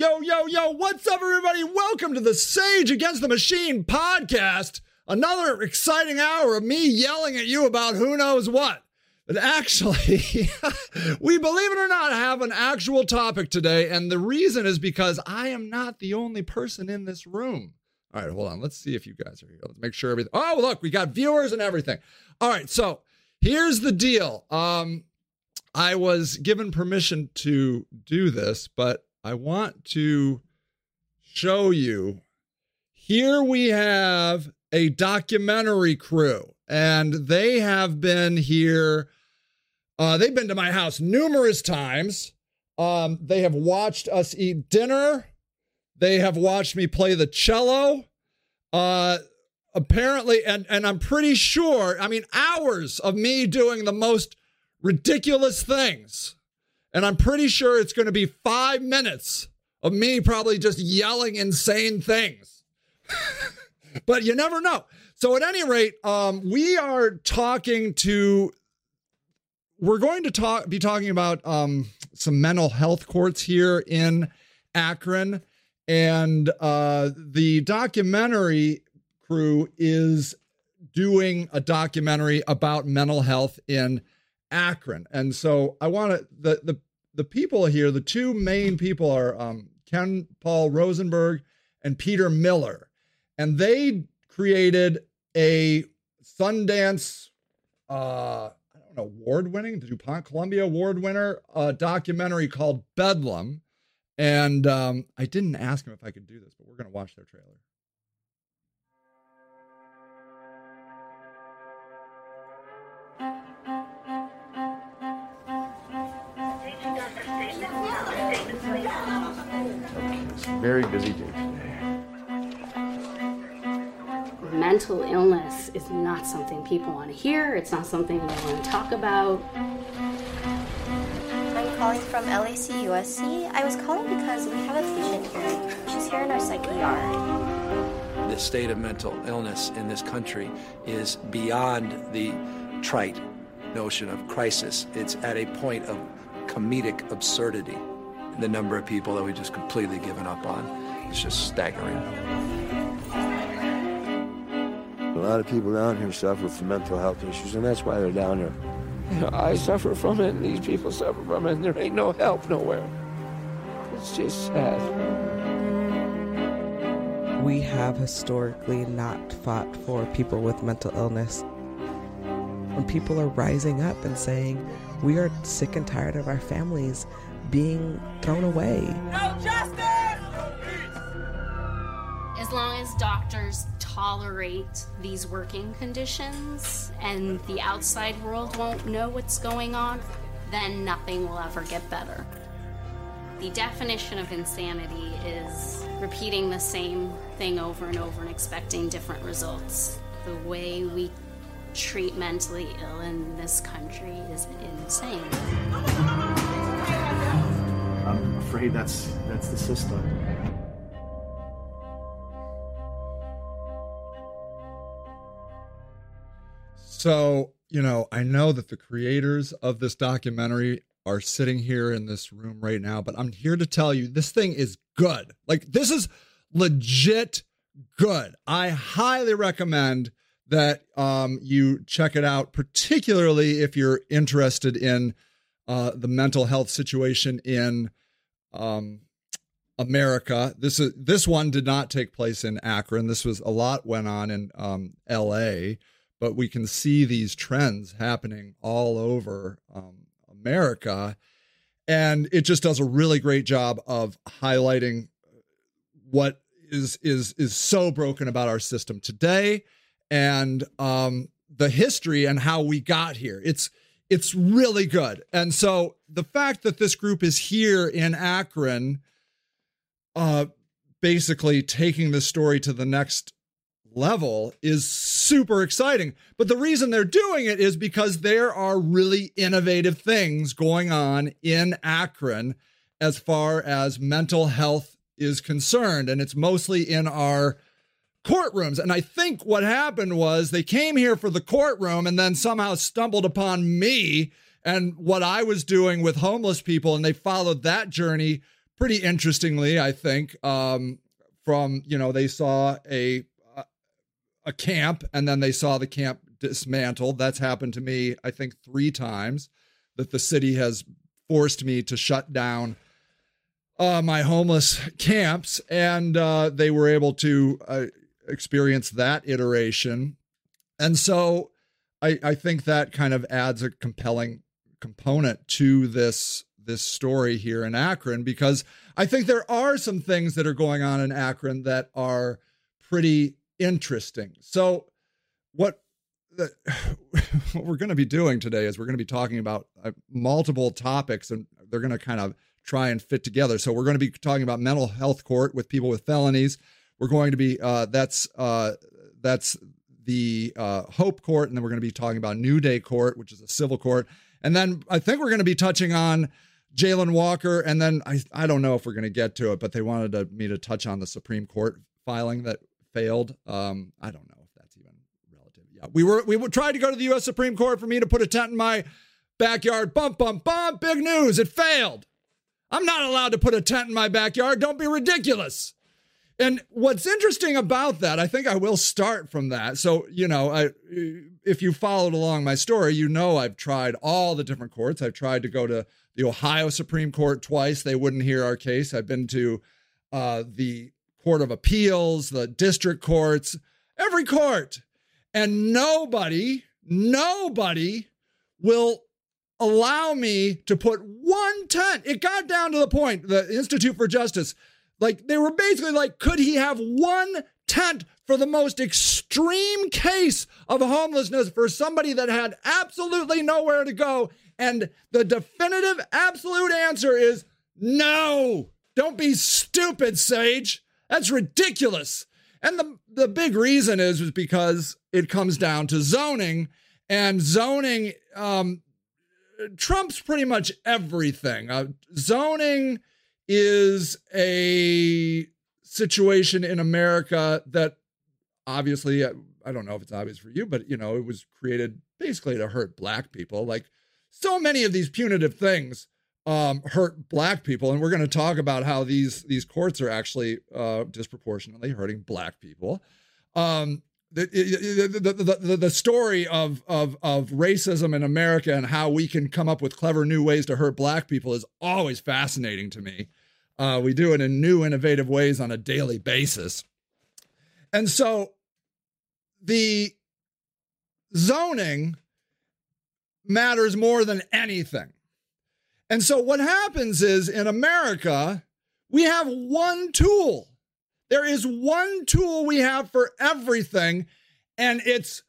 Yo, yo, yo, what's up, everybody? Welcome to the Sage Against the Machine podcast. Another exciting hour of me yelling at you about who knows what. But actually, we believe it or not have an actual topic today. And the reason is because I am not the only person in this room. All right, hold on. Let's see if you guys are here. Let's make sure everything. Oh, look, we got viewers and everything. All right, so here's the deal. Um, I was given permission to do this, but I want to show you. Here we have a documentary crew, and they have been here. Uh, they've been to my house numerous times. Um, they have watched us eat dinner. They have watched me play the cello. Uh, apparently, and and I'm pretty sure. I mean, hours of me doing the most ridiculous things and I'm pretty sure it's going to be five minutes of me probably just yelling insane things. but you never know. So, at any rate, um, we are talking to, we're going to talk, be talking about um, some mental health courts here in Akron. And uh, the documentary crew is doing a documentary about mental health in Akron. And so I want to the the the people here, the two main people are um, Ken Paul Rosenberg and Peter Miller, and they created a Sundance, uh, I don't know, award winning, the DuPont Columbia award winner uh, documentary called Bedlam. And um, I didn't ask him if I could do this, but we're going to watch their trailer. Very busy day today. Mental illness is not something people want to hear. It's not something they want to talk about. I'm calling from LAC USC. I was calling because we have a patient here. She's here in our psych ER. The state of mental illness in this country is beyond the trite notion of crisis. It's at a point of comedic absurdity the number of people that we've just completely given up on is just staggering. A lot of people down here suffer from mental health issues, and that's why they're down here. You know, I suffer from it, and these people suffer from it, and there ain't no help nowhere. It's just sad. We have historically not fought for people with mental illness. When people are rising up and saying, we are sick and tired of our families being thrown away. No justice! As long as doctors tolerate these working conditions and the outside world won't know what's going on, then nothing will ever get better. The definition of insanity is repeating the same thing over and over and expecting different results. The way we treat mentally ill in this country is insane. I'm afraid that's that's the system. So, you know, I know that the creators of this documentary are sitting here in this room right now, but I'm here to tell you this thing is good. Like, this is legit good. I highly recommend that um, you check it out, particularly if you're interested in uh, the mental health situation in um, America. This is this one did not take place in Akron. This was a lot went on in um, L.A., but we can see these trends happening all over um, America, and it just does a really great job of highlighting what is is is so broken about our system today, and um, the history and how we got here. It's it's really good. And so the fact that this group is here in Akron, uh, basically taking the story to the next level is super exciting. But the reason they're doing it is because there are really innovative things going on in Akron as far as mental health is concerned. And it's mostly in our courtrooms. And I think what happened was they came here for the courtroom and then somehow stumbled upon me and what I was doing with homeless people. And they followed that journey pretty interestingly, I think, um, from you know they saw a a camp and then they saw the camp dismantled. That's happened to me, I think, three times. That the city has forced me to shut down uh, my homeless camps, and uh, they were able to uh, experience that iteration. And so I, I think that kind of adds a compelling component to this this story here in Akron because I think there are some things that are going on in Akron that are pretty interesting. So what the, what we're going to be doing today is we're going to be talking about uh, multiple topics and they're going to kind of try and fit together. So we're going to be talking about mental health court with people with felonies. We're going to be uh, that's uh, that's the uh, Hope Court, and then we're going to be talking about New Day Court, which is a civil court, and then I think we're going to be touching on Jayland Walker, and then I I don't know if we're going to get to it, but they wanted to, me to touch on the Supreme Court filing that failed. Um, I don't know if that's even relative. Yeah, we were we tried to go to the U.S. Supreme Court for me to put a tent in my backyard. Bump bump bump! Big news! It failed. I'm not allowed to put a tent in my backyard. Don't be ridiculous. And what's interesting about that, I think I will start from that. So, you know, I, if you followed along my story, you know I've tried all the different courts. I've tried to go to the Ohio Supreme Court twice. They wouldn't hear our case. I've been to uh, the Court of Appeals, the district courts, every court. And nobody, nobody will allow me to put one tent. It got down to the point, the Institute for Justice, like they were basically like, could he have one tent for the most extreme case of homelessness for somebody that had absolutely nowhere to go? And the definitive, absolute answer is no. Don't be stupid, Sage. That's ridiculous. And the, the big reason is, is because it comes down to zoning, and zoning um, trumps pretty much everything. Uh, zoning is a situation in America that obviously, I don't know if it's obvious for you, but you know, it was created basically to hurt black people. Like so many of these punitive things um, hurt black people, and we're going to talk about how these these courts are actually uh, disproportionately hurting black people. Um, the, the, the, the, the story of, of, of racism in America and how we can come up with clever new ways to hurt black people is always fascinating to me. Uh, we do it in new, innovative ways on a daily basis. And so the zoning matters more than anything. And so what happens is in America, we have one tool. There is one tool we have for everything, and it's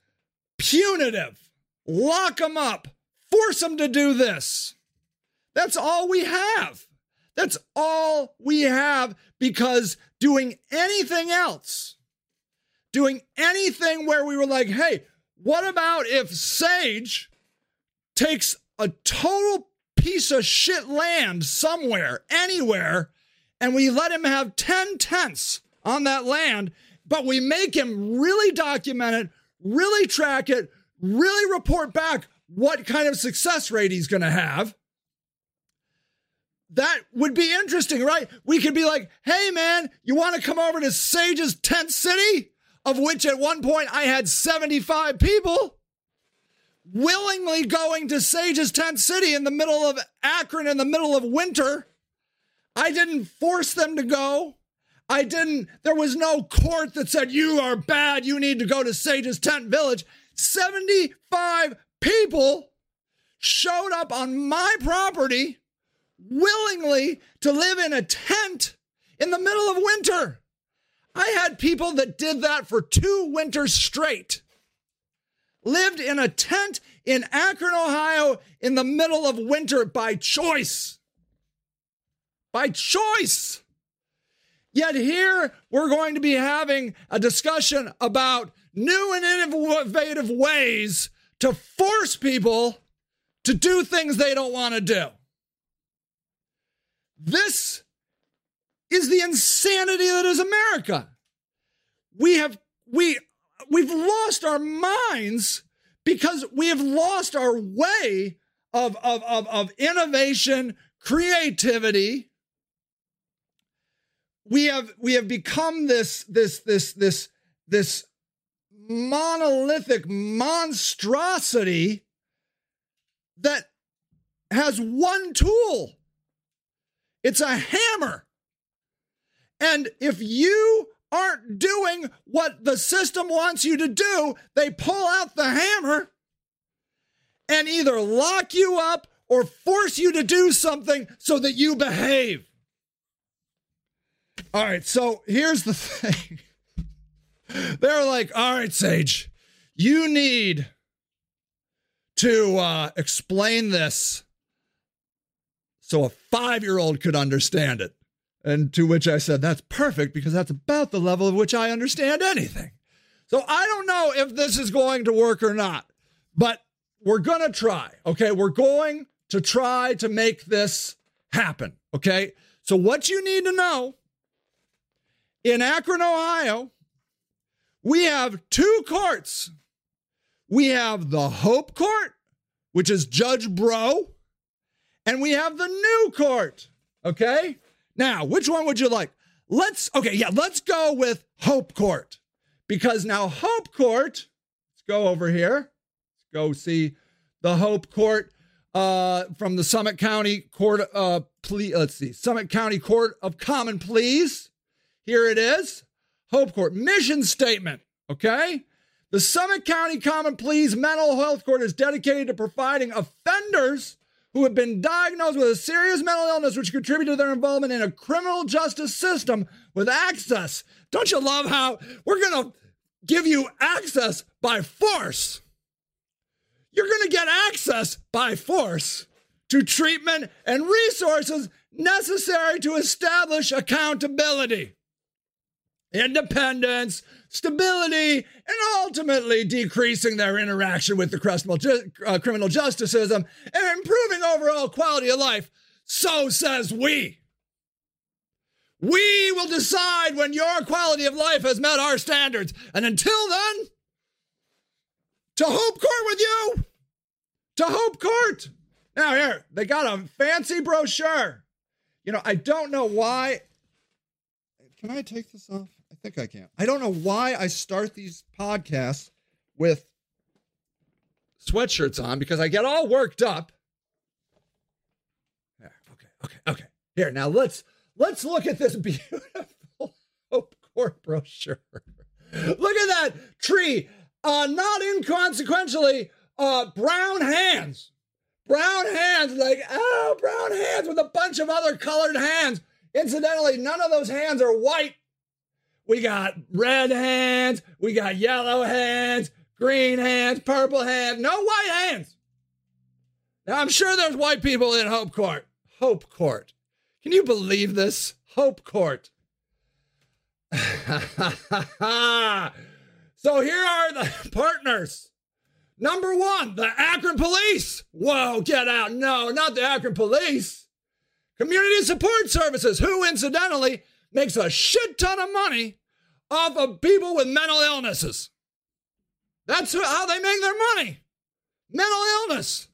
punitive. Lock them up, force them to do this. That's all we have. That's all we have because doing anything else, doing anything where we were like, hey, what about if Sage takes a total piece of shit land somewhere, anywhere, and we let him have 10 tenths on that land, but we make him really document it, really track it, really report back what kind of success rate he's going to have. That would be interesting, right? We could be like, hey, man, you want to come over to Sage's tent city, of which at one point I had 75 people? willingly going to Sage's tent city in the middle of Akron in the middle of winter. I didn't force them to go. I didn't, there was no court that said, you are bad, you need to go to Sage's tent village. 75 people showed up on my property willingly to live in a tent in the middle of winter. I had people that did that for two winters straight lived in a tent in Akron, Ohio, in the middle of winter by choice. By choice. Yet here we're going to be having a discussion about new and innovative ways to force people to do things they don't want to do. This is the insanity that is America. We have we we've lost our minds because we have lost our way of, of, of, of innovation, creativity, we have we have become this this this this this monolithic monstrosity that has one tool. It's a hammer. And if you aren't doing what the system wants you to do, they pull out the hammer and either lock you up or force you to do something so that you behave. All right, so here's the thing. They're like, all right, Sage, you need to uh, explain this so a five year old could understand it. And to which I said, that's perfect because that's about the level of which I understand anything. So I don't know if this is going to work or not, but we're going to try. Okay. We're going to try to make this happen. Okay. So what you need to know in Akron, Ohio, we have two courts. We have the Hope Court, which is Judge Breaux, and we have the new court. Okay. Now, which one would you like? Let's, okay, yeah, let's go with Hope Court because now Hope Court, let's go over here. Let's go see the Hope Court uh, from the Summit County Court, uh, plea, let's see, Summit County Court of Common Pleas. Here it is Hope Court mission statement. Okay. The Summit County Common Pleas Mental Health Court is dedicated to providing offenders who have been diagnosed with a serious mental illness which contribute to their involvement in a criminal justice system with access. Don't you love how we're going to give you access by force? You're going to get access by force to treatment and resources necessary to establish accountability, independence, stability, and ultimately decreasing their interaction with the criminal, uh, justice system and improving overall quality of life. So says we. We will decide when your quality of life has met our standards. And until then, to Hope Court with you. To Hope Court. Now, here, they got a fancy brochure. You know, I don't know why. Can I take this off? Think I can. I don't know why I start these podcasts with sweatshirts on because I get all worked up. There, okay, okay, okay. Here, now let's let's look at this beautiful Hope Court brochure. Look at that tree. Uh, not inconsequentially, uh, brown hands. Brown hands, like, oh, brown hands with a bunch of other colored hands. Incidentally, none of those hands are white. We got red hands, we got yellow hands, green hands, purple hands, no white hands. Now, I'm sure there's white people in Hope Court. Hope Court. Can you believe this? Hope Court. so here are the partners. Number one, the Akron Police. Whoa, get out. No, not the Akron Police. Community Support Services, who incidentally makes a shit ton of money off of people with mental illnesses. That's how they make their money. Mental illness.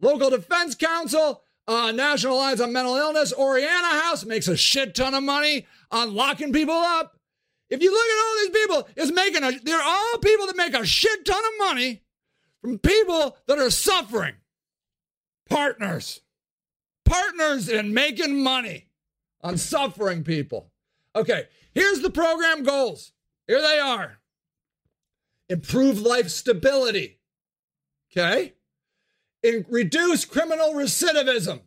Local Defense Counsel, uh, National Alliance on Mental Illness, Oriana House makes a shit ton of money on locking people up. If you look at all these people, it's making a, they're all people that make a shit ton of money from people that are suffering. Partners. Partners in making money on suffering people. Okay, here's the program goals. Here they are improve life stability. Okay? In, reduce criminal recidivism.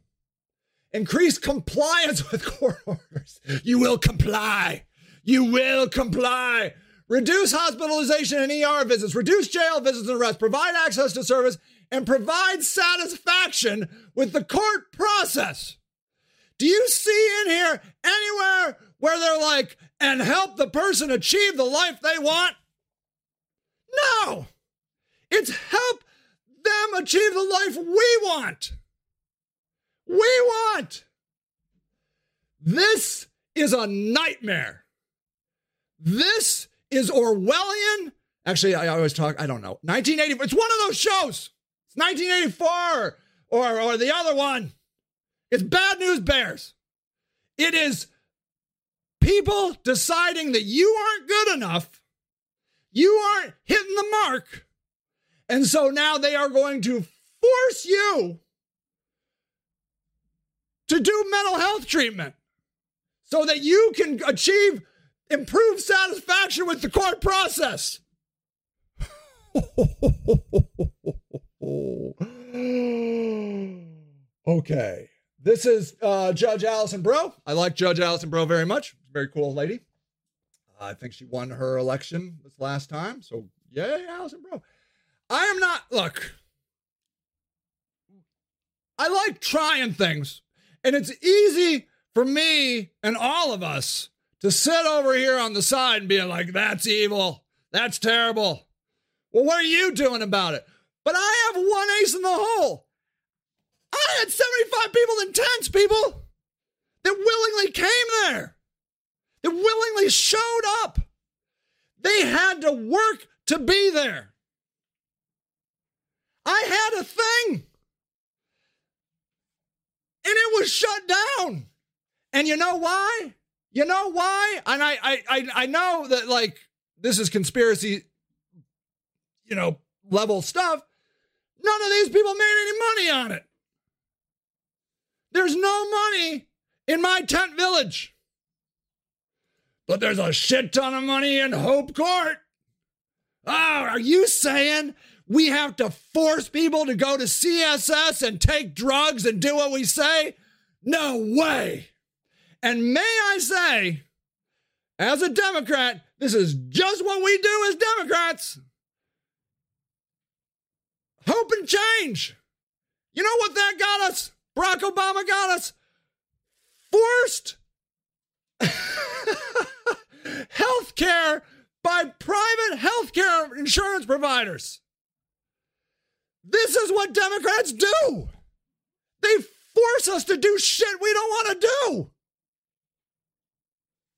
Increase compliance with court orders. You will comply. You will comply. Reduce hospitalization and ER visits. Reduce jail visits and arrests. Provide access to service and provide satisfaction with the court process. Do you see in here anywhere where they're like, and help the person achieve the life they want? No. It's help them achieve the life we want. We want. This is a nightmare. This is Orwellian. Actually, I always talk, I don't know. 1980, it's one of those shows. It's 1984 or, or the other one. It's Bad News Bears. It is people deciding that you aren't good enough, you aren't hitting the mark. And so now they are going to force you to do mental health treatment so that you can achieve improved satisfaction with the court process. okay. This is uh, Judge Alison Breaux. I like Judge Alison Breaux very much. Very cool lady. I think she won her election this last time. So, yay, Alison Breaux. I am not, look, I like trying things. And it's easy for me and all of us to sit over here on the side and be like, that's evil. That's terrible. Well, what are you doing about it? But I have one ace in the hole. I had 75 people in tents, people, that willingly came there, that willingly showed up. They had to work to be there. I had a thing, and it was shut down. And you know why? You know why? And I, I, I, I know that like this is conspiracy, you know, level stuff. None of these people made any money on it. There's no money in my tent village. But there's a shit ton of money in Hope Court. Oh, are you saying we have to force people to go to CSS and take drugs and do what we say? No way. And may I say, as a Democrat, this is just what we do as Democrats. Hope and change. You know what that got us? Barack Obama got us forced health care by private health care insurance providers. This is what Democrats do. They force us to do shit we don't want to do.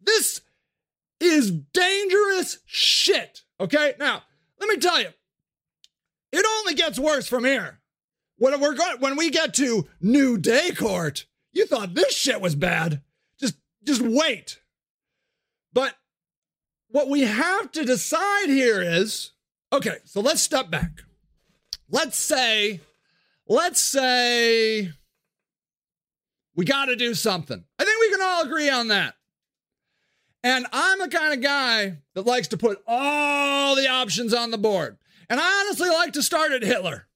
This is dangerous shit. Okay? Now, let me tell you, it only gets worse from here. When we're going, when we get to New Day Court, you thought this shit was bad. Just, just wait. But what we have to decide here is, okay, so let's step back. Let's say, let's say we got to do something. I think we can all agree on that. And I'm the kind of guy that likes to put all the options on the board. And I honestly like to start at Hitler.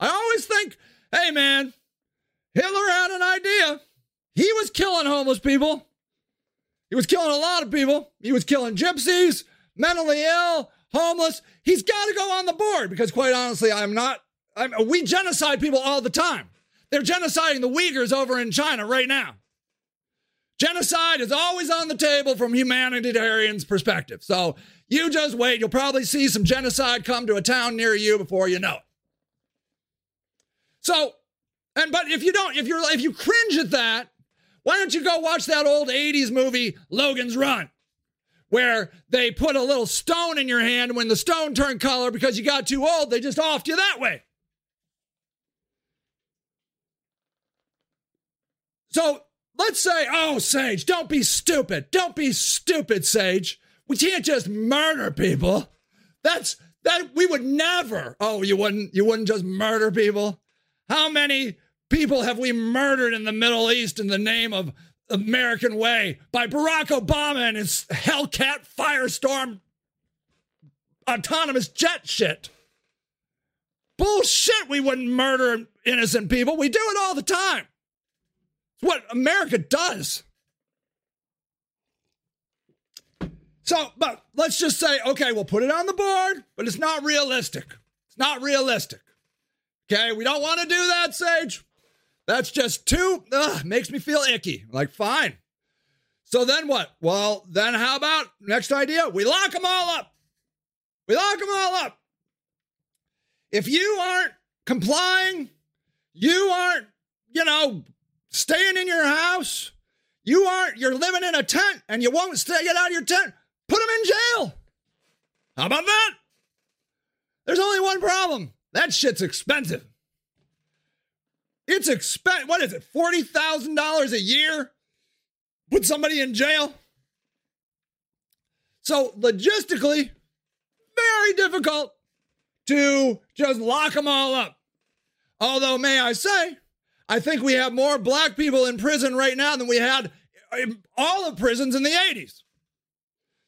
I always think, hey man, Hitler had an idea. He was killing homeless people. He was killing a lot of people. He was killing gypsies, mentally ill, homeless. He's got to go on the board because, quite honestly, I'm not. I'm, we genocide people all the time. They're genociding the Uyghurs over in China right now. Genocide is always on the table from humanitarians' perspective. So you just wait. You'll probably see some genocide come to a town near you before you know it. So, and but if you don't, if you're if you cringe at that, why don't you go watch that old 80s movie, Logan's Run? Where they put a little stone in your hand, and when the stone turned color because you got too old, they just offed you that way. So let's say, oh, Sage, don't be stupid. Don't be stupid, Sage. We can't just murder people. That's that we would never. Oh, you wouldn't you wouldn't just murder people? How many people have we murdered in the Middle East in the name of American way by Barack Obama and his Hellcat Firestorm autonomous jet shit? Bullshit, we wouldn't murder innocent people. We do it all the time. It's what America does. So, but let's just say, okay, we'll put it on the board, but it's not realistic. It's not realistic. Okay, we don't want to do that, Sage. That's just too, ugh, makes me feel icky. Like, fine. So then what? Well, then how about next idea? We lock them all up. We lock them all up. If you aren't complying, you aren't, you know, staying in your house, you aren't, you're living in a tent and you won't stay, get out of your tent, put them in jail. How about that? There's only one problem. That shit's expensive. It's expensive. What is it? $40,000 a year? Put somebody in jail? So, logistically, very difficult to just lock them all up. Although, may I say, I think we have more black people in prison right now than we had in all of prisons in the 80s.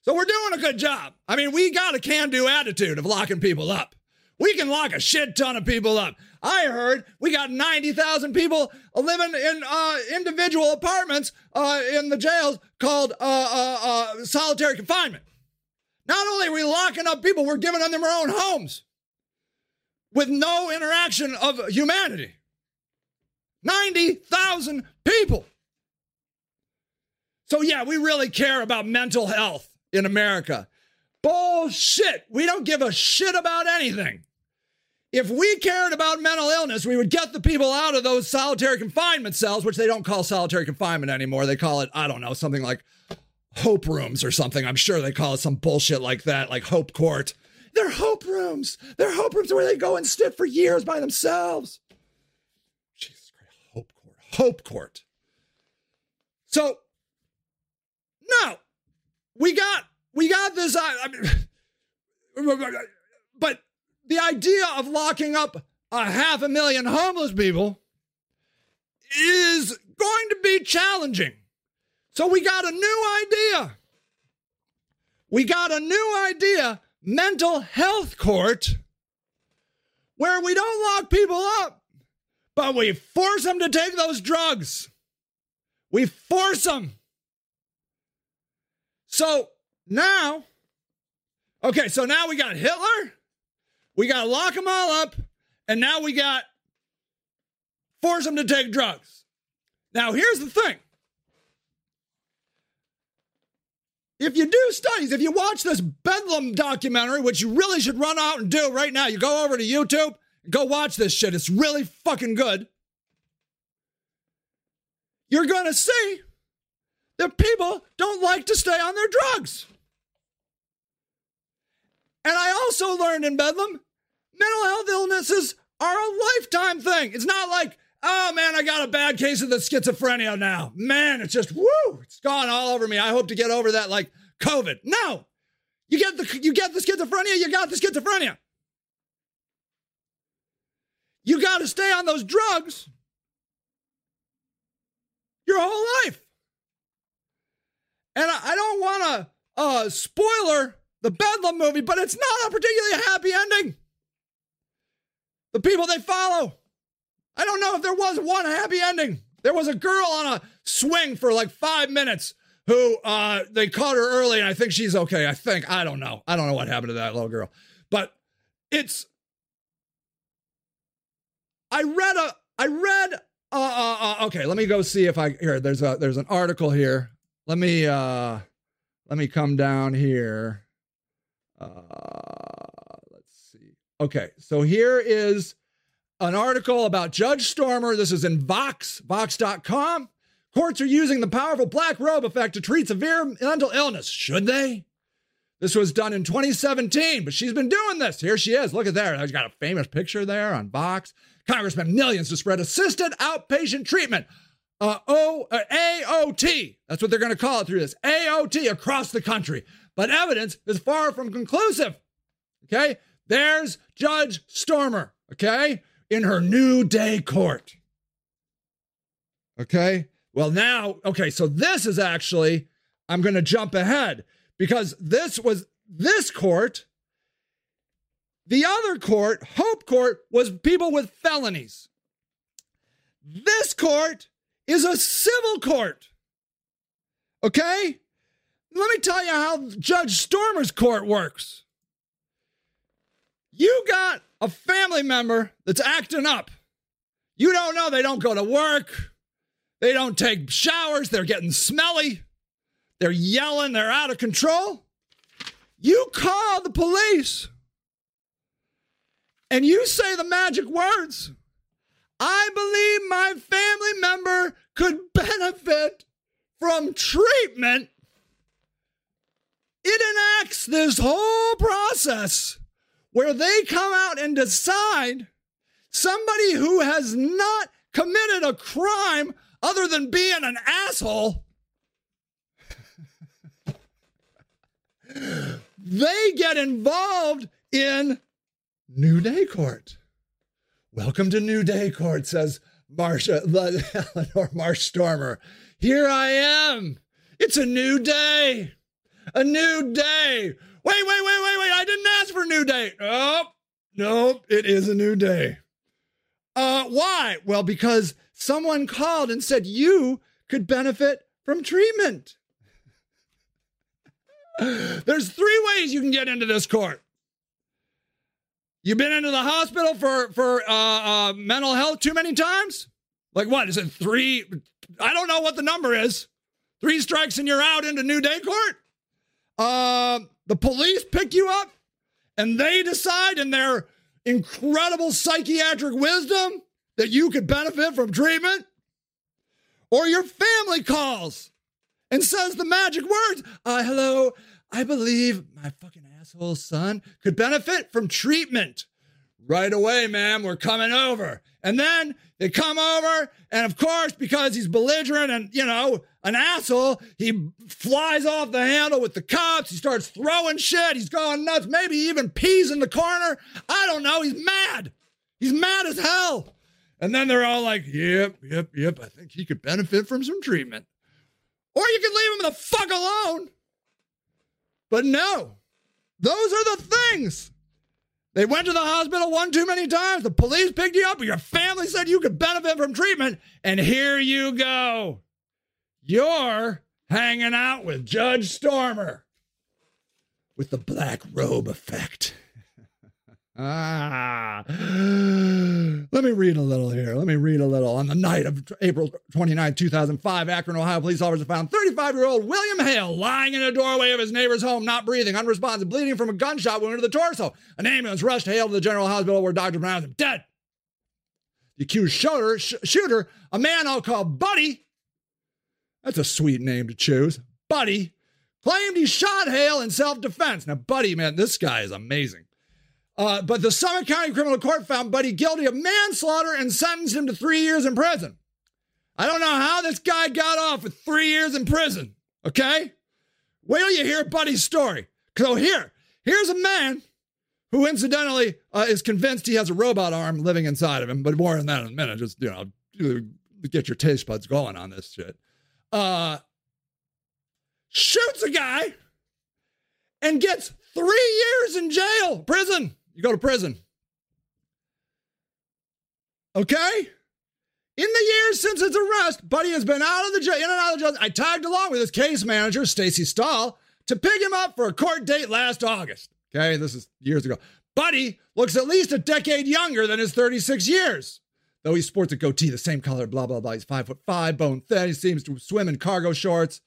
So we're doing a good job. I mean, we got a can do attitude of locking people up. We can lock a shit ton of people up. I heard we got 90,000 people living in uh, individual apartments uh, in the jails called uh, uh, uh, solitary confinement. Not only are we locking up people, we're giving them their own homes with no interaction of humanity. 90,000 people. So, yeah, we really care about mental health in America. Bullshit. We don't give a shit about anything. If we cared about mental illness, we would get the people out of those solitary confinement cells, which they don't call solitary confinement anymore. They call it, I don't know, something like hope rooms or something. I'm sure they call it some bullshit like that, like hope court. They're hope rooms. They're hope rooms where they go and sit for years by themselves. Jesus Christ, hope court. Hope court. So, no, we got we got this. I, I mean, but the idea of locking up a half a million homeless people is going to be challenging. So we got a new idea. We got a new idea mental health court where we don't lock people up, but we force them to take those drugs. We force them. So now, okay, so now we got Hitler, we got to lock them all up, and now we got force them to take drugs. Now, here's the thing. If you do studies, if you watch this Bedlam documentary, which you really should run out and do right now, you go over to YouTube, go watch this shit. It's really fucking good. You're going to see that people don't like to stay on their drugs. And I also learned in Bedlam, mental health illnesses are a lifetime thing. It's not like, oh man, I got a bad case of the schizophrenia now. Man, it's just woo, it's gone all over me. I hope to get over that like COVID. No. You get the you get the schizophrenia, you got the schizophrenia. You got to stay on those drugs your whole life. And I, I don't want to uh, spoiler the Bedlam movie, but it's not a particularly happy ending. The people they follow. I don't know if there was one happy ending. There was a girl on a swing for like five minutes who uh, they caught her early, and I think she's okay. I think. I don't know. I don't know what happened to that little girl. But it's. I read a. I read. Uh, uh, uh, okay, let me go see if I here. There's a there's an article here. Let me uh, let me come down here. Uh. Okay, so here is an article about Judge Stormer. This is in Vox, Vox.com. Courts are using the powerful black robe effect to treat severe mental illness. Should they? This was done in 2017, but she's been doing this. Here she is. Look at there. She's got a famous picture there on Vox. Congress spent millions to spread assisted outpatient treatment. Uh, o, uh, AOT. That's what they're going to call it through this. AOT across the country but evidence is far from conclusive. Okay? There's Judge Stormer, okay, in her new day court. Okay? Well, now, okay, so this is actually, I'm going to jump ahead because this was this court. The other court, Hope Court, was people with felonies. This court is a civil court. Okay? Let me tell you how Judge Stormer's court works. You got a family member that's acting up. You don't know they don't go to work. They don't take showers. They're getting smelly. They're yelling. They're out of control. You call the police and you say the magic words. I believe my family member could benefit from treatment it enacts this whole process where they come out and decide somebody who has not committed a crime other than being an asshole they get involved in New Day Court. Welcome to New Day Court, says Marsha, Elinore Marsh Stormer. Here I am. It's a new day. A new day. Wait, wait, wait, wait, wait. I didn't ask for a new day. Oh, nope. It is a new day. Uh, why? Well, because someone called and said you could benefit from treatment. There's three ways you can get into this court. You've been into the hospital for for uh, uh, mental health too many times. Like what is it? Three? I don't know what the number is. Three strikes and you're out into New Day Court. Uh, the police pick you up, and they decide in their incredible psychiatric wisdom that you could benefit from treatment. Or your family calls and says the magic words, uh, hello, I believe my fucking asshole son could benefit from treatment. Right away, ma'am, we're coming over. And then they come over, and of course, because he's belligerent and, you know, an asshole, he flies off the handle with the cops. He starts throwing shit. He's going nuts, maybe even pees in the corner. I don't know. He's mad. He's mad as hell. And then they're all like, yep, yep, yep, I think he could benefit from some treatment. Or you could leave him the fuck alone. But no, those are the things. They went to the hospital one too many times. The police picked you up, your family said you could benefit from treatment, and here you go. You're hanging out with Judge Stormer with the black robe effect. Ah. Let me read a little here. Let me read a little. On the night of April 29, 2005, Akron, Ohio, police officers found 35 year old William Hale lying in a doorway of his neighbor's home, not breathing, unresponsive, bleeding from a gunshot wound to the torso. An ambulance rushed Hale to the general hospital where doctors pronounced him dead. The accused shooter, sh- shooter, a man I'll call Buddy, that's a sweet name to choose, Buddy, claimed he shot Hale in self defense. Now, Buddy, man, this guy is amazing. Uh, but the Summit County Criminal Court found Buddy guilty of manslaughter and sentenced him to three years in prison. I don't know how this guy got off with three years in prison, okay? Wait till you hear Buddy's story. So here, here's a man who incidentally uh, is convinced he has a robot arm living inside of him, but more on that in a minute. Just, you know, get your taste buds going on this shit. Uh, shoots a guy and gets three years in jail, prison. You go to prison. Okay? In the years since his arrest, Buddy has been out of the jail, in and out of the jail. I tagged along with his case manager, Stacy Stahl, to pick him up for a court date last August. Okay, this is years ago. Buddy looks at least a decade younger than his 36 years. Though he sports a goatee the same color, blah, blah, blah. He's five foot five, bone thin. He seems to swim in cargo shorts.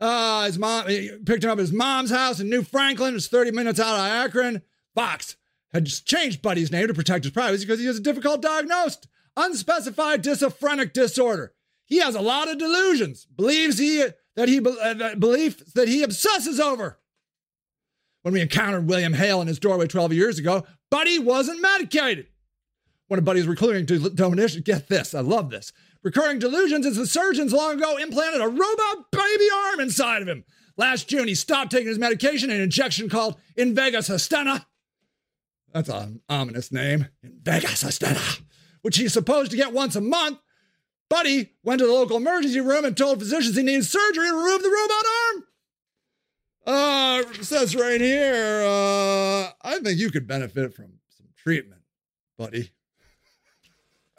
Uh, his mom picked him up at his mom's house in New Franklin. It's 30 minutes out of Akron. Vox had just changed Buddy's name to protect his privacy because he has a difficult diagnosed unspecified schizophrenic disorder. He has a lot of delusions. Believes he that he uh, beliefs that he obsesses over. When we encountered William Hale in his doorway 12 years ago, Buddy wasn't medicated. One of Buddy's recurring delusions, get this, I love this. Recurring delusions is the surgeons long ago implanted a robot baby arm inside of him. Last June, he stopped taking his medication, an injection called Invega Sustenna. That's an ominous name. Invega Sustenna, which he's supposed to get once a month. Buddy went to the local emergency room and told physicians he needed surgery to remove the robot arm. Uh, says right here, uh, I think you could benefit from some treatment, buddy.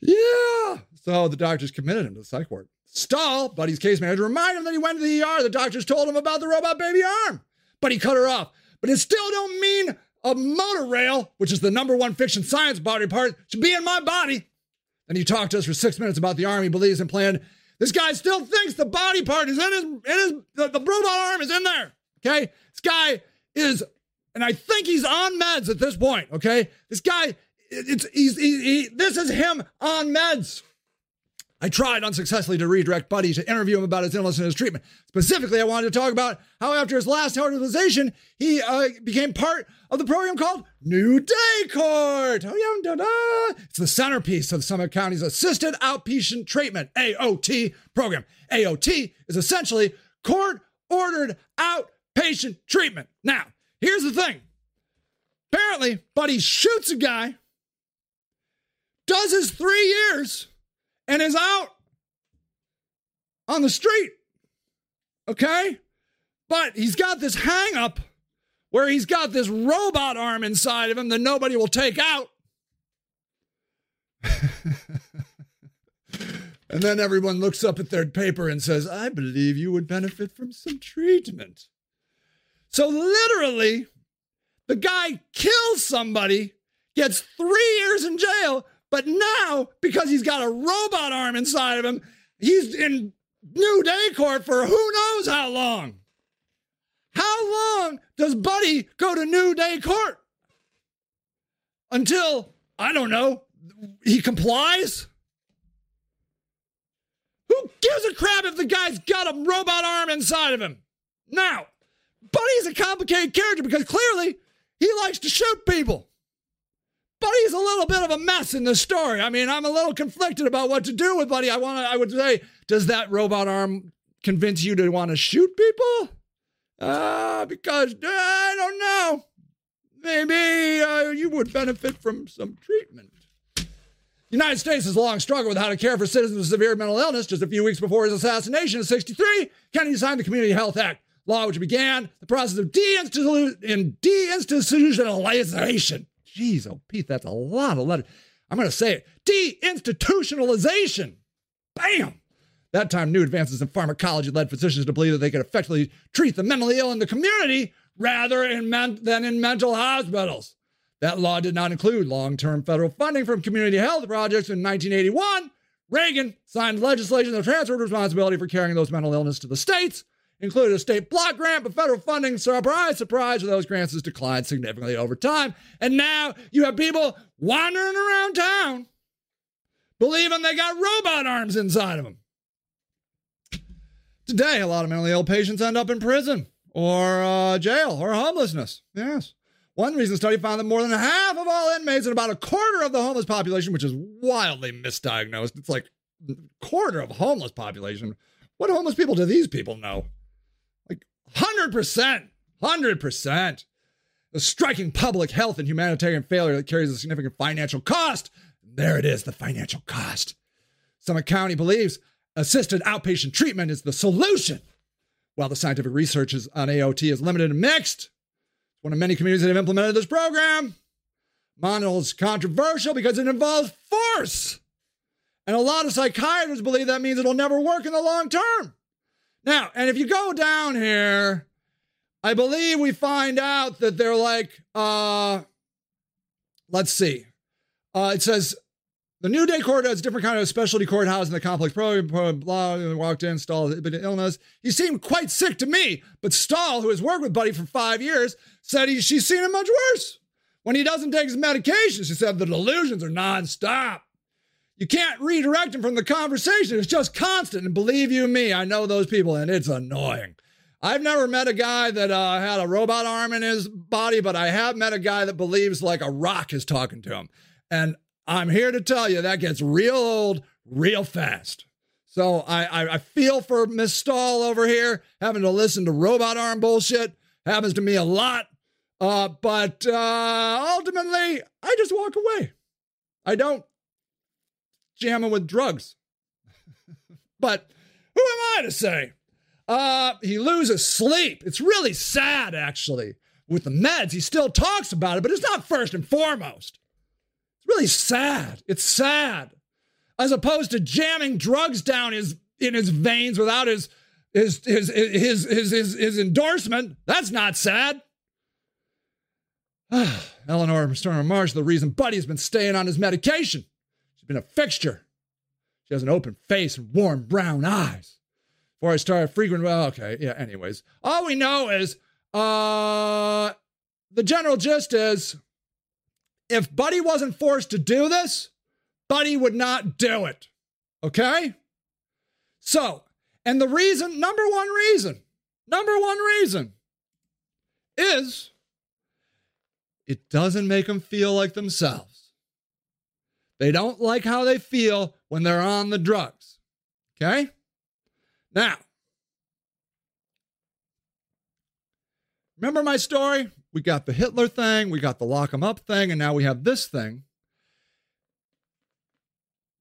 yeah. So the doctors committed him to the psych ward. Stahl, Buddy's case manager, reminded him that he went to the ER. The doctors told him about the robot baby arm, but he cut her off. But it still don't mean a motor rail, which is the number one fiction science body part, should be in my body. And he talked to us for six minutes about the army believes in plan. This guy still thinks the body part is in his, in his the, the robot arm is in there. Okay. This guy is, and I think he's on meds at this point. Okay. This guy it's he's he, he, this is him on meds. I tried unsuccessfully to redirect Buddy to interview him about his illness and his treatment. Specifically, I wanted to talk about how after his last hospitalization, he uh, became part of the program called New Day Court. Oh, it's the centerpiece of Summit County's Assisted Outpatient Treatment, AOT, program. AOT is essentially court ordered outpatient treatment. Now, here's the thing. Apparently, Buddy shoots a guy, does his three years, and is out on the street. Okay? But he's got this hang up where he's got this robot arm inside of him that nobody will take out. and then everyone looks up at their paper and says, I believe you would benefit from some treatment. So, literally, the guy kills somebody, gets three years in jail, but now, because he's got a robot arm inside of him, he's in New Day Court for who knows how long. How long does Buddy go to New Day Court? Until, I don't know, he complies? Who gives a crap if the guy's got a robot arm inside of him? Now, Buddy's a complicated character because clearly he likes to shoot people. Buddy's a little bit of a mess in this story. I mean, I'm a little conflicted about what to do with Buddy. I want to, I would say, does that robot arm convince you to want to shoot people? Uh, because uh, I don't know. Maybe uh, you would benefit from some treatment. The United States has long struggled with how to care for citizens with severe mental illness. Just a few weeks before his assassination in 63, Kennedy signed the Community Health Act, law which began the process of deinstitutionalization. Jeez, oh, Pete, that's a lot of letters. I'm going to say it deinstitutionalization. Bam! That time, new advances in pharmacology led physicians to believe that they could effectively treat the mentally ill in the community rather in men- than in mental hospitals. That law did not include long term federal funding from community health projects in 1981. Reagan signed legislation that transferred responsibility for carrying those mental illness to the states, included a state block grant, but federal funding, surprise, surprise, those grants has declined significantly over time. And now you have people wandering around town believing they got robot arms inside of them. Today, a lot of mentally ill patients end up in prison or uh, jail or homelessness. Yes. One recent study found that more than half of all inmates and about a quarter of the homeless population, which is wildly misdiagnosed, it's like quarter of homeless population. What homeless people do these people know? Like 100%, 100%. The striking public health and humanitarian failure that carries a significant financial cost. There it is, the financial cost. Summit County believes assisted outpatient treatment is the solution. While the scientific research on AOT is limited and mixed, it's one of many communities that have implemented this program. Model is controversial because it involves force. And a lot of psychiatrists believe that means it'll never work in the long term. Now, and if you go down here, I believe we find out that they're like, uh, let's see. Uh, it says the New Day Court has a different kind of specialty courthouse in the complex program. Blah, blah, walked in, Stahl had been illness. He seemed quite sick to me, but Stahl, who has worked with Buddy for five years, said he, she's seen him much worse. When he doesn't take his medication, she said the delusions are nonstop. You can't redirect him from the conversation. It's just constant. And believe you me, I know those people, and it's annoying. I've never met a guy that uh, had a robot arm in his body, but I have met a guy that believes like a rock is talking to him. And I'm here to tell you that gets real old real fast. So I, I, I feel for Miss Stahl over here having to listen to robot arm bullshit. Happens to me a lot. Uh, but uh, ultimately, I just walk away. I don't jam him with drugs. but who am I to say? Uh, he loses sleep. It's really sad, actually. With the meds, he still talks about it, but it's not first and foremost. It's really sad. It's sad. As opposed to jamming drugs down his in his veins without his his his his his his, his endorsement. That's not sad. Elinore Turner Marsh, the reason Buddy's been staying on his medication. Been a fixture. She has an open face and warm brown eyes. Before I started frequent, well, okay, yeah. Anyways, all we know is, uh, the general gist is, if Buddy wasn't forced to do this, Buddy would not do it. Okay? So, and the reason, number one reason, number one reason is it doesn't make them feel like themselves. They don't like how they feel when they're on the drugs. Okay? Now, Remember my story? We got the Hitler thing, we got the lock 'em up thing, and now we have this thing.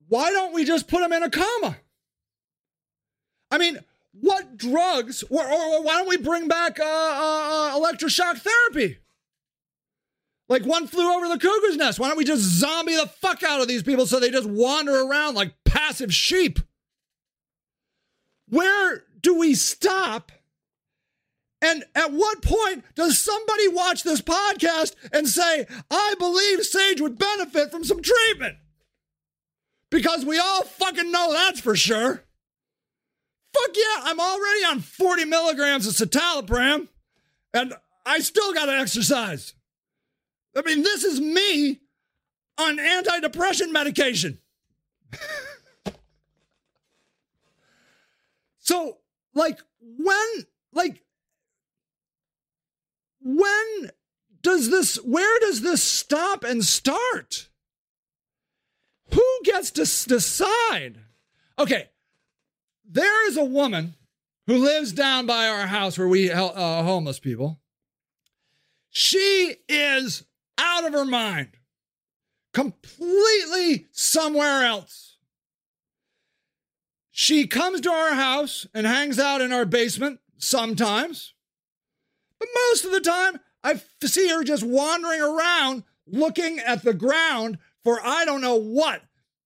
Why don't we just put them in a coma? I mean, what drugs, or, or why don't we bring back uh, uh, uh, electroshock therapy? Like one flew over the cuckoo's nest. Why don't we just zombie the fuck out of these people so they just wander around like passive sheep? Where do we stop? And at what point does somebody watch this podcast and say, I believe Sage would benefit from some treatment? Because we all fucking know that's for sure. Fuck yeah, I'm already on 40 milligrams of citalopram and I still got to exercise. I mean, this is me on antidepressant medication. so, like, when, like, when does this, where does this stop and start? Who gets to decide? Okay, there is a woman who lives down by our house where we help uh, homeless people. She is out of her mind, completely somewhere else. She comes to our house and hangs out in our basement sometimes, but most of the time I see her just wandering around looking at the ground for I don't know what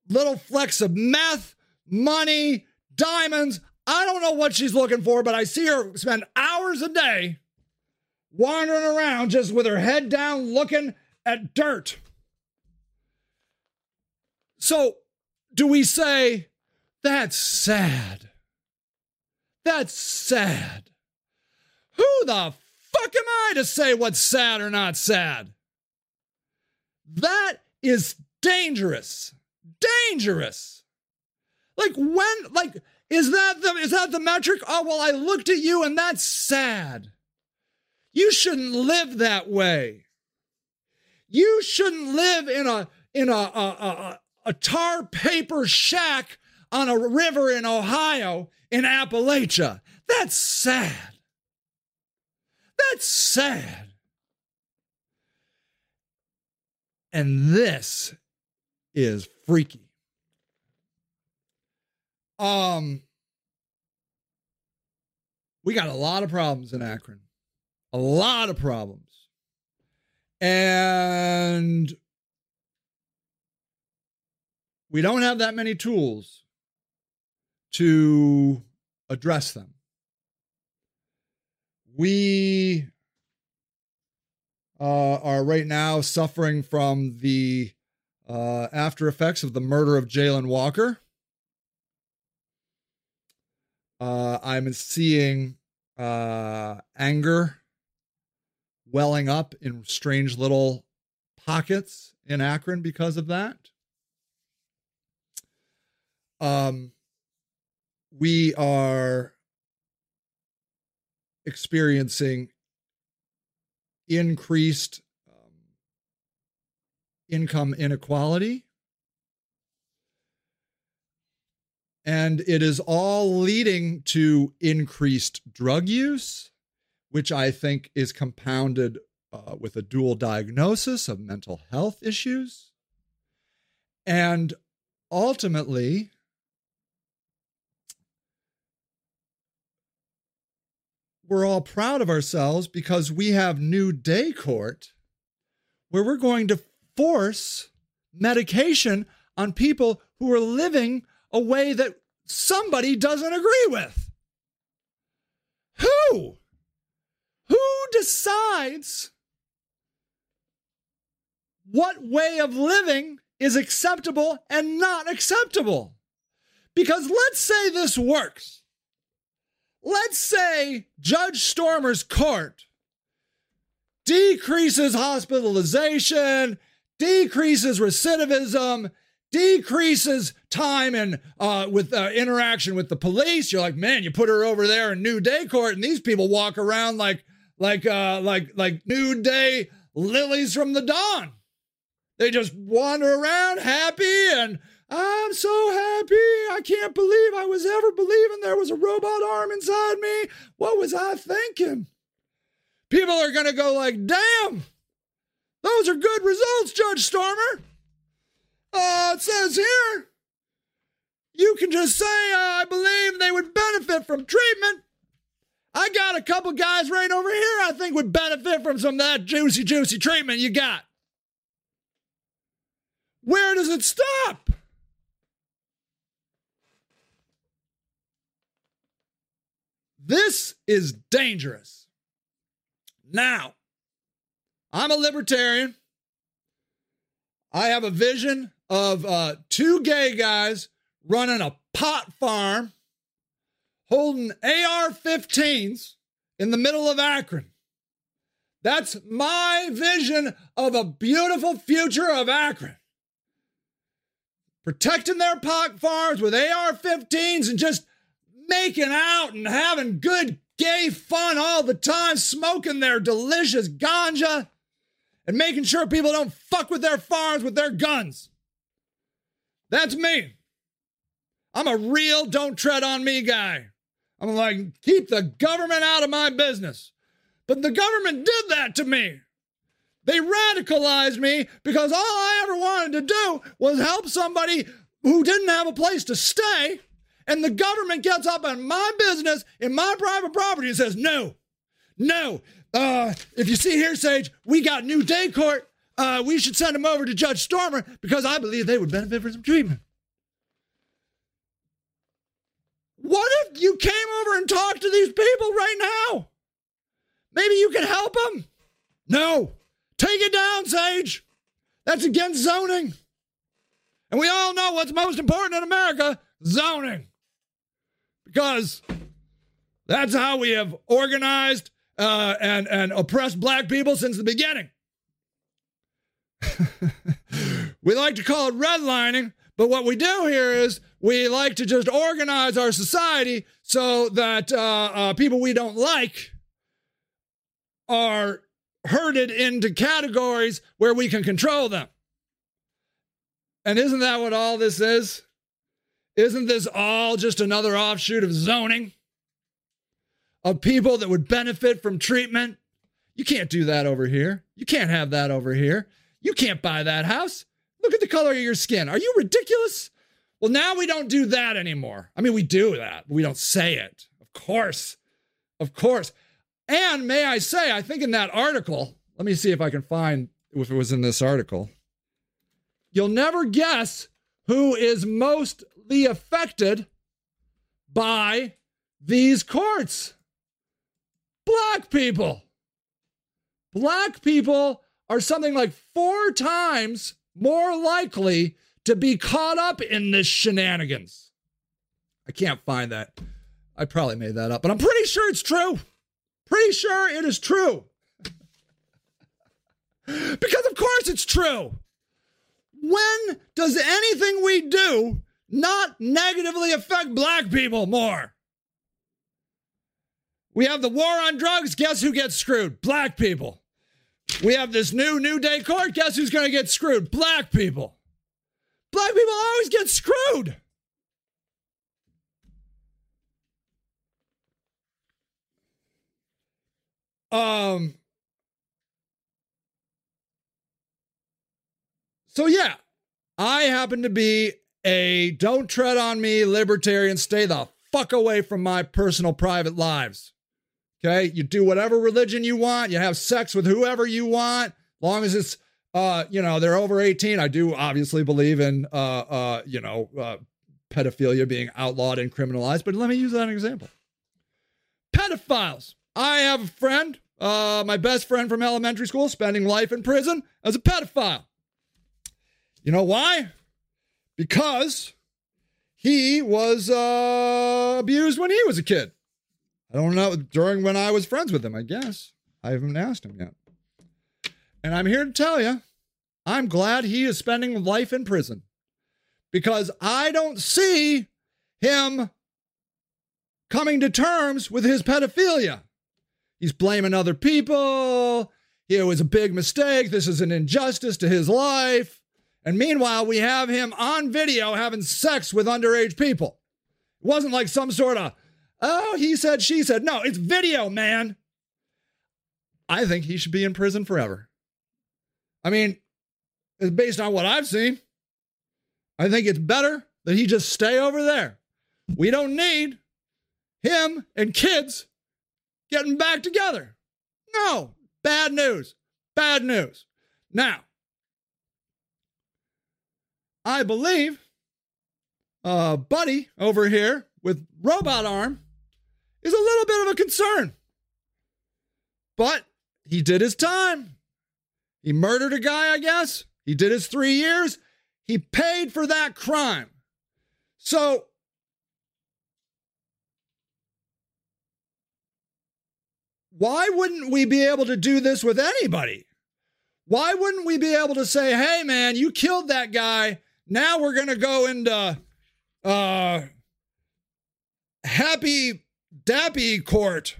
little flecks of meth, money, diamonds. I don't know what she's looking for, but I see her spend hours a day wandering around just with her head down looking at dirt. So, do we say, that's sad? That's sad. Who the fuck am I to say what's sad or not sad? That is dangerous. Dangerous. Like when like is that the is that the metric? Oh well, I looked at you and that's sad. You shouldn't live that way. You shouldn't live in a in a a, a, a tar paper shack on a river in Ohio in Appalachia. That's sad. That's sad. And this is freaky. Um we got a lot of problems in Akron. A lot of problems. And we don't have that many tools to address them. We uh, are right now suffering from the uh, after effects of the murder of Jayland Walker. Uh, I'm seeing uh, anger welling up in strange little pockets in Akron because of that. Um, we are experiencing increased um, income inequality. And it is all leading to increased drug use, which I think is compounded uh, with a dual diagnosis of mental health issues. And ultimately, we're all proud of ourselves because we have new day court where we're going to force medication on people who are living a way that somebody doesn't agree with. Who? Who decides what way of living is acceptable and not acceptable? Because let's say this works let's say Judge Stormer's court decreases hospitalization, decreases recidivism, decreases time and uh, with uh, interaction with the police. You're like, man, you put her over there in New Day Court, and these people walk around like, like, uh, like, like New Day lilies from the dawn. They just wander around happy and I'm so happy. I can't believe I was ever believing there was a robot arm inside me. What was I thinking? people are going to go like, damn, those are good results, Judge Stormer. Uh, it says here, you can just say, uh, I believe they would benefit from treatment. I got a couple guys right over here I think would benefit from some of that juicy, juicy treatment you got. Where does it stop? This is dangerous. Now, I'm a libertarian. I have a vision of uh, two gay guys running a pot farm, holding AR 15s in the middle of Akron. That's my vision of a beautiful future of Akron. Protecting their pot farms with AR 15s and just making out and having good gay fun all the time, smoking their delicious ganja and making sure people don't fuck with their farms with their guns. That's me. I'm a real don't tread on me guy. I'm like, keep the government out of my business. But the government did that to me. They radicalized me because all I ever wanted to do was help somebody who didn't have a place to stay and the government gets up in my business in my private property and says, no, no. Uh, if you see here, Sage, we got new day court. Uh, we should send them over to Judge Stormer because I believe they would benefit from some treatment. What if you came over and talked to these people right now? Maybe you can help them? No. Take it down, Sage. That's against zoning. And we all know what's most important in America zoning because that's how we have organized uh, and, and oppressed black people since the beginning. we like to call it redlining, but what we do here is we like to just organize our society so that uh, uh, people we don't like are herded into categories where we can control them. And isn't that what all this is? Isn't this all just another offshoot of zoning? Of people that would benefit from treatment? You can't do that over here. You can't have that over here. You can't buy that house. Look at the color of your skin. Are you ridiculous? Well, now we don't do that anymore. I mean, we do that, but we don't say it. Of course. Of course. And may I say, I think in that article, let me see if I can find if it was in this article. You'll never guess who is most affected by these courts. Black people. Black people are something like four times more likely to be caught up in this shenanigans. I can't find that. I probably made that up, but I'm pretty sure it's true. Pretty sure it is true. because, of course, it's true. When does anything we do not negatively affect black people more. We have the war on drugs. Guess who gets screwed? Black people. We have this new New Day court. Guess who's going to get screwed? Black people. Black people always get screwed. Um. So yeah, I happen to be a don't tread on me libertarian, stay the fuck away from my personal private lives. Okay? You do whatever religion you want, you have sex with whoever you want, long as it's uh, you know, they're over 18. I do obviously believe in uh uh, you know, uh pedophilia being outlawed and criminalized, but let me use that example. Pedophiles. I have a friend, uh, my best friend from elementary school, spending life in prison as a pedophile. You know why? because he was uh, abused when he was a kid. I don't know, during when I was friends with him, I guess. I haven't asked him yet. And I'm here to tell you, I'm glad he is spending life in prison because I don't see him coming to terms with his pedophilia. He's blaming other people. It was a big mistake. This is an injustice to his life. And meanwhile, we have him on video having sex with underage people. It wasn't like some sort of, oh, he said, she said. No, it's video, man. I think he should be in prison forever. I mean, based on what I've seen. I think it's better that he just stay over there. We don't need him and kids getting back together. No, bad news. Bad news. Now, I believe uh, Buddy over here with robot arm is a little bit of a concern. But he did his time. He murdered a guy, I guess. He did his three years. He paid for that crime. So, why wouldn't we be able to do this with anybody? Why wouldn't we be able to say, hey, man, you killed that guy. Now we're going to go into uh, happy dappy court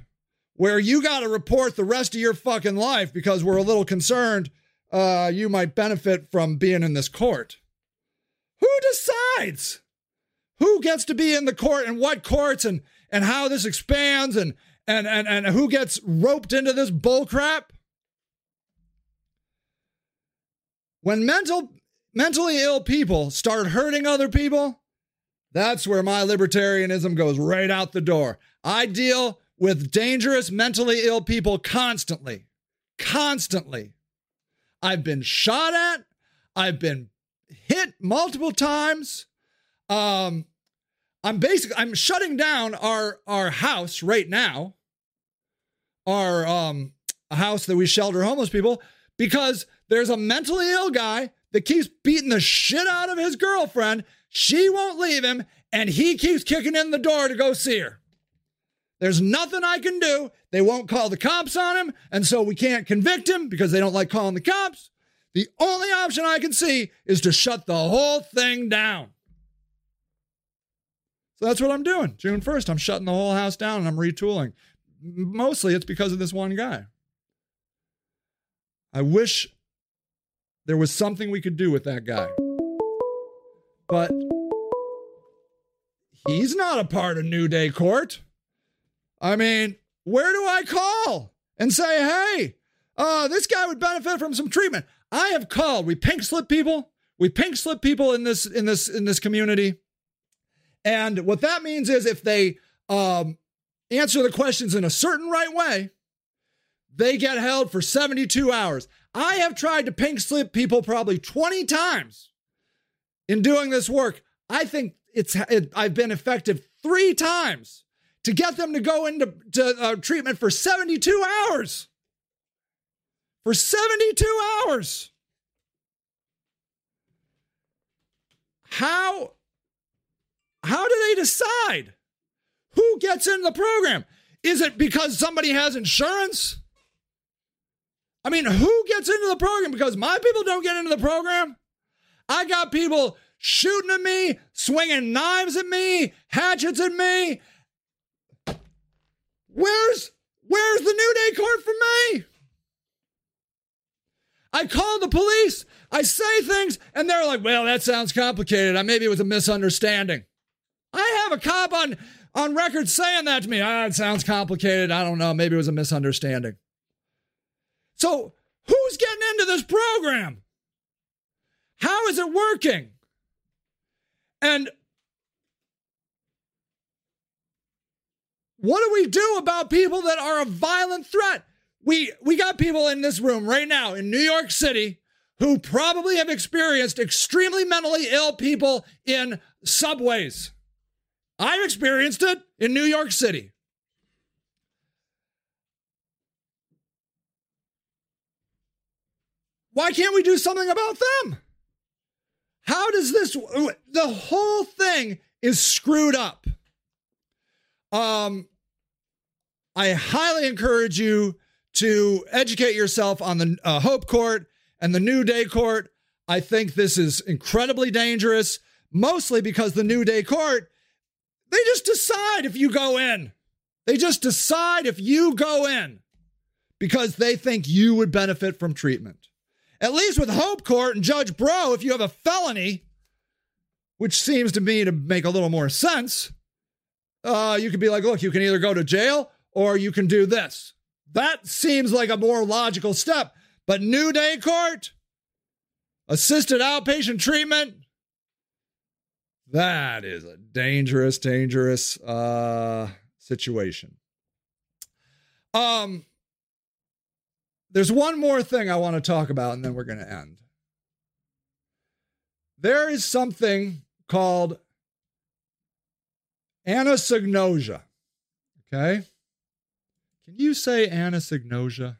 where you got to report the rest of your fucking life because we're a little concerned uh, you might benefit from being in this court. Who decides who gets to be in the court and what courts and and how this expands and and and, and who gets roped into this bullcrap? When mental mentally ill people start hurting other people, that's where my libertarianism goes right out the door. I deal with dangerous mentally ill people constantly. Constantly. I've been shot at. I've been hit multiple times. Um, I'm basically I'm shutting down our our house right now. Our um house that we shelter homeless people because there's a mentally ill guy that keeps beating the shit out of his girlfriend. She won't leave him, and he keeps kicking in the door to go see her. There's nothing I can do. They won't call the cops on him, and so we can't convict him because they don't like calling the cops. The only option I can see is to shut the whole thing down. So that's what I'm doing. June 1st, I'm shutting the whole house down and I'm retooling. Mostly it's because of this one guy. I wish there was something we could do with that guy. But he's not a part of New Day Court. I mean, where do I call and say, hey, uh, this guy would benefit from some treatment? I have called. We pink slip people. We pink slip people in this in this in this community. And what that means is if they um, answer the questions in a certain right way, they get held for 72 hours. I have tried to pink slip people probably 20 times in doing this work. I think it's it, I've been effective three times to get them to go into to, uh, treatment for 72 hours. For 72 hours. How how do they decide who gets in the program? Is it because somebody has insurance? I mean, who gets into the program? Because my people don't get into the program. I got people shooting at me, swinging knives at me, hatchets at me. Where's where's the New Day court for me? I call the police, I say things, and they're like, well, that sounds complicated. I Maybe it was a misunderstanding. I have a cop on, on record saying that to me. Ah, it sounds complicated. I don't know. Maybe it was a misunderstanding. So, who's getting into this program? How is it working? And what do we do about people that are a violent threat? We we got people in this room right now in New York City who probably have experienced extremely mentally ill people in subways. I've experienced it in New York City. Why can't we do something about them? How does this the whole thing is screwed up. Um I highly encourage you to educate yourself on the uh, Hope Court and the New Day Court. I think this is incredibly dangerous, mostly because the New Day Court, they just decide if you go in. They just decide if you go in because they think you would benefit from treatment. At least with Hope Court and Judge Breaux, if you have a felony, which seems to me to make a little more sense, uh, you could be like, look, you can either go to jail or you can do this. That seems like a more logical step. But New Day Court, assisted outpatient treatment, that is a dangerous, dangerous uh, situation. Um, there's one more thing I want to talk about, and then we're going to end. There is something called anosognosia. Okay. Can you say anosognosia?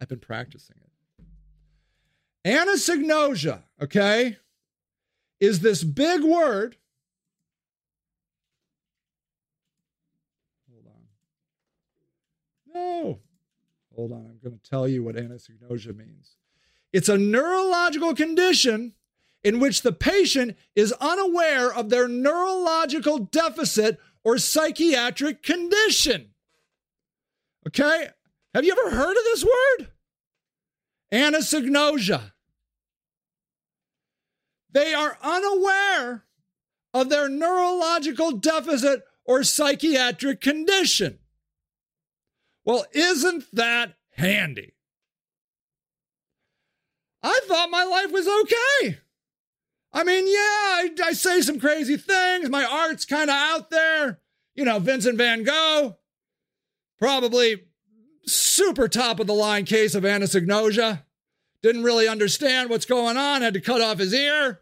I've been practicing it. Anosognosia, okay, is this big word. Hold on. No. Hold on. I'm going to tell you what anosognosia means. It's a neurological condition in which the patient is unaware of their neurological deficit or psychiatric condition. Okay? Have you ever heard of this word? Anosognosia. They are unaware of their neurological deficit or psychiatric condition. Well, isn't that handy? I thought my life was okay. I mean, yeah, I, I say some crazy things. My art's kind of out there. You know, Vincent van Gogh, probably super top of the line case of anosognosia. Didn't really understand what's going on, had to cut off his ear.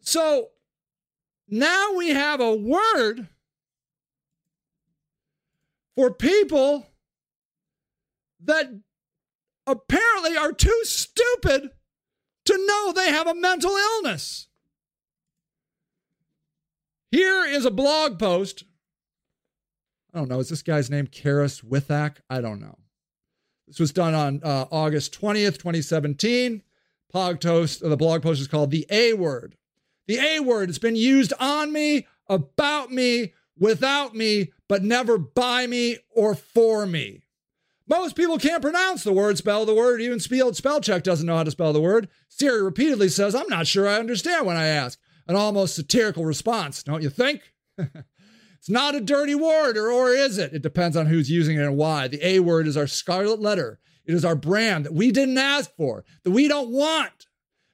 So now we have a word for people that apparently are too stupid to know they have a mental illness. Here is a blog post. I don't know. Is this guy's name Karis Withak? I don't know. This was done on uh, August 20th, 2017. Blog post, the blog post is called The A Word. The A word It's been used on me, about me, without me, but never by me or for me. Most people can't pronounce the word, spell the word, even spell, spell check doesn't know how to spell the word. Siri repeatedly says, I'm not sure I understand when I ask. An almost satirical response, don't you think? it's not a dirty word, or, or is it? It depends on who's using it and why. The A word is our scarlet letter. It is our brand that we didn't ask for, that we don't want.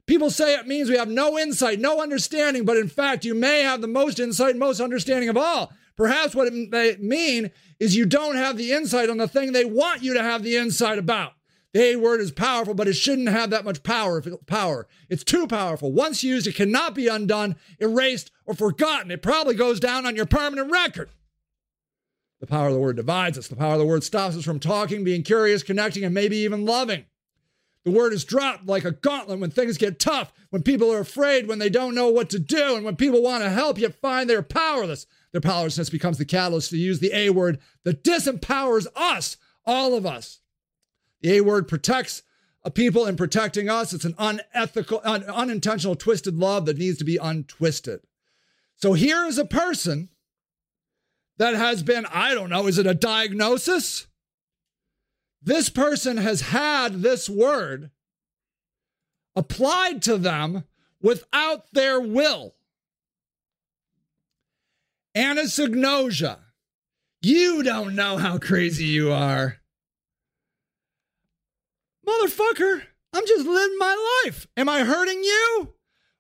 People say it means we have no insight, no understanding, but in fact, you may have the most insight, most understanding of all. Perhaps what it may mean is you don't have the insight on the thing they want you to have the insight about. The A word is powerful, but it shouldn't have that much power. Power. It's too powerful. Once used, it cannot be undone, erased, or forgotten. It probably goes down on your permanent record. The power of the word divides us. The power of the word stops us from talking, being curious, connecting, and maybe even loving. The word is dropped like a gauntlet when things get tough, when people are afraid, when they don't know what to do, and when people want to help yet find they're powerless. Their powerlessness becomes the catalyst to use the A word that disempowers us, all of us. The A word protects a people in protecting us. It's an unethical, un- unintentional, twisted love that needs to be untwisted. So here is a person that has been, I don't know, is it a diagnosis? This person has had this word applied to them without their will. Anosognosia. You don't know how crazy you are. Motherfucker, I'm just living my life. Am I hurting you?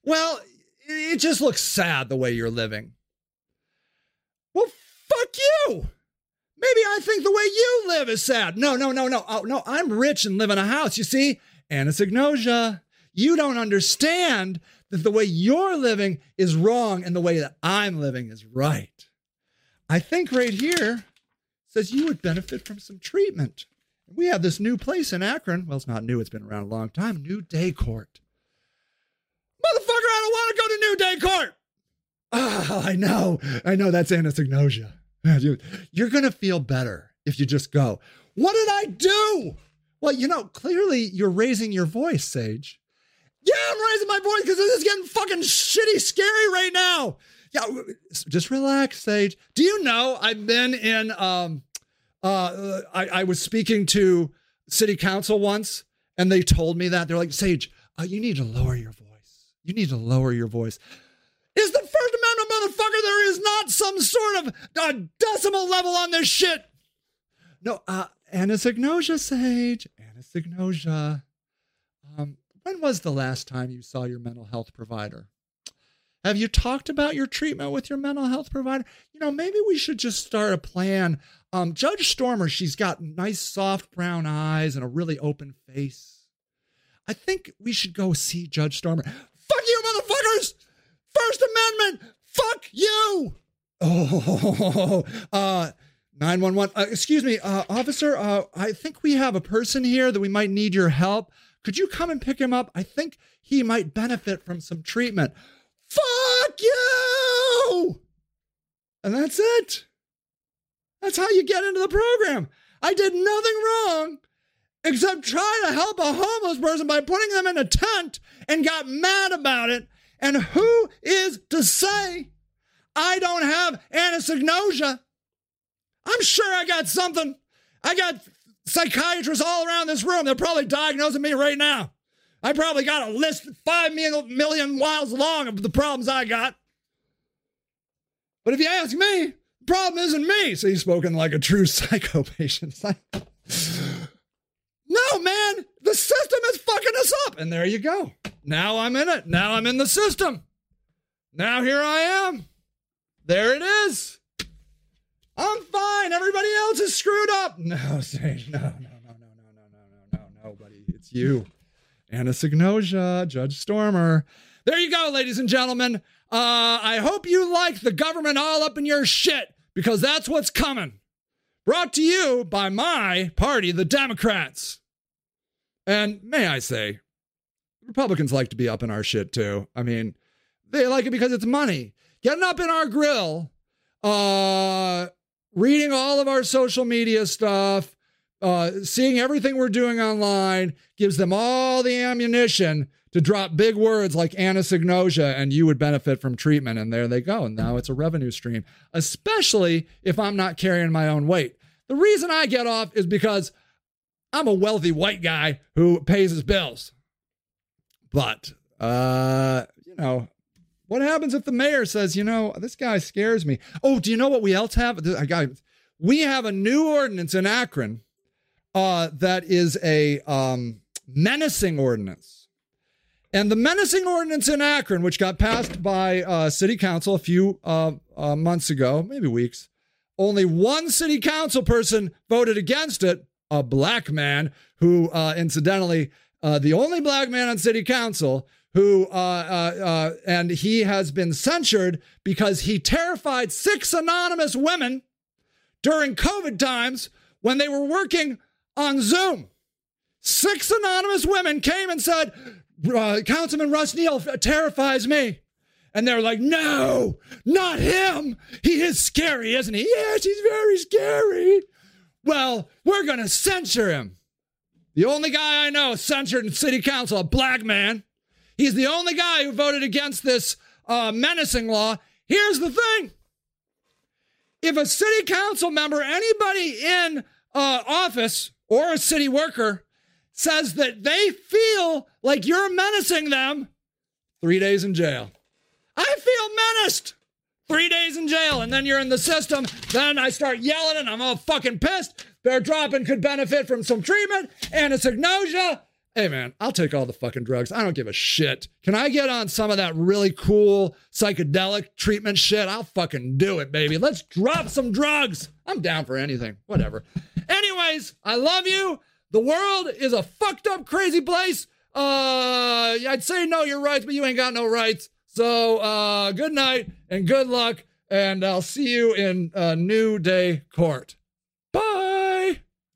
Well, it just looks sad the way you're living. Well, fuck you. Maybe I think the way you live is sad. No, no, no, no. Oh, no, I'm rich and live in a house. You see, anosognosia. You don't understand that the way you're living is wrong and the way that I'm living is right. I think right here says you would benefit from some treatment. We have this new place in Akron. Well, it's not new, it's been around a long time. New Day Court. Motherfucker, I don't want to go to New Day Court. Oh, I know. I know that's anosognosia. You're going to feel better if you just go. What did I do? Well, you know, clearly you're raising your voice, Sage. Yeah, I'm raising my voice because this is getting fucking shitty scary right now. Yeah, just relax, Sage. Do you know I've been in um uh I, I was speaking to city council once and they told me that. They're like, Sage, uh, you need to lower your voice. You need to lower your voice. Is the First Amendment, motherfucker? There is not some sort of uh, decimal level on this shit. No, uh, anosognosia, Sage. Anosognosia. Um, when was the last time you saw your mental health provider? Have you talked about your treatment with your mental health provider? You know, maybe we should just start a plan. Um, Judge Stormer, she's got nice, soft brown eyes and a really open face. I think we should go see Judge Stormer. Fuck you, motherfuckers! First Amendment! Fuck you! Oh, uh, 911. Uh, excuse me, uh, officer, uh, I think we have a person here that we might need your help. Could you come and pick him up? I think he might benefit from some treatment. Fuck you! And that's it. That's how you get into the program. I did nothing wrong except try to help a homeless person by putting them in a tent and got mad about it. And who is to say I don't have anosognosia? I'm sure I got something. I got psychiatrists all around this room. They're probably diagnosing me right now. I probably got a list five million miles long of the problems I got. But if you ask me, problem isn't me. So he's spoken like a true psycho patient. no, man, the system is fucking us up. And there you go. Now I'm in it. Now I'm in the system. Now here I am. There it is. I'm fine. Everybody else is screwed up. No, Sage. No, no, no, no, no, no, no, no, no, nobody. It's you. Anosognosia, Judge Stormer. There you go, ladies and gentlemen. Uh, I hope you like the government all up in your shit because that's what's coming. Brought to you by my party, the Democrats. And may I say, Republicans like to be up in our shit too. I mean, they like it because it's money. Getting up in our grill, uh, reading all of our social media stuff, uh, seeing everything we're doing online gives them all the ammunition to drop big words like anosognosia and you would benefit from treatment. And there they go. And now it's a revenue stream, especially if I'm not carrying my own weight. The reason I get off is because I'm a wealthy white guy who pays his bills. But, uh, you know, what happens if the mayor says, you know, this guy scares me? Oh, do you know what we else have? I got, we have a new ordinance in Akron uh, that is a um, menacing ordinance. And the menacing ordinance in Akron, which got passed by uh, city council a few uh, uh, months ago, maybe weeks, only one city council person voted against it, a black man who, uh, incidentally, uh, the only black man on city council who, uh, and he has been censured because he terrified six anonymous women during COVID times when they were working on Zoom. Six anonymous women came and said, uh, Councilman Russ Neal terrifies me. And they're like, no, not him. He is scary, isn't he? Yes, he's very scary. Well, we're going to censure him. The only guy I know censored in city council, a black man. He's the only guy who voted against this uh, menacing law. Here's the thing if a city council member, anybody in uh, office or a city worker says that they feel like you're menacing them, three days in jail. I feel menaced. Three days in jail, and then you're in the system. Then I start yelling, and I'm all fucking pissed. Bear dropping could benefit from some treatment, anosognosia. Hey man, I'll take all the fucking drugs. I don't give a shit. Can I get on some of that really cool psychedelic treatment shit? I'll fucking do it, baby. Let's drop some drugs. I'm down for anything. Whatever. Anyways, I love you. The world is a fucked up, crazy place. Uh, I'd say know your rights, but you ain't got no rights. So, uh, good night and good luck, and I'll see you in uh, New Day Court.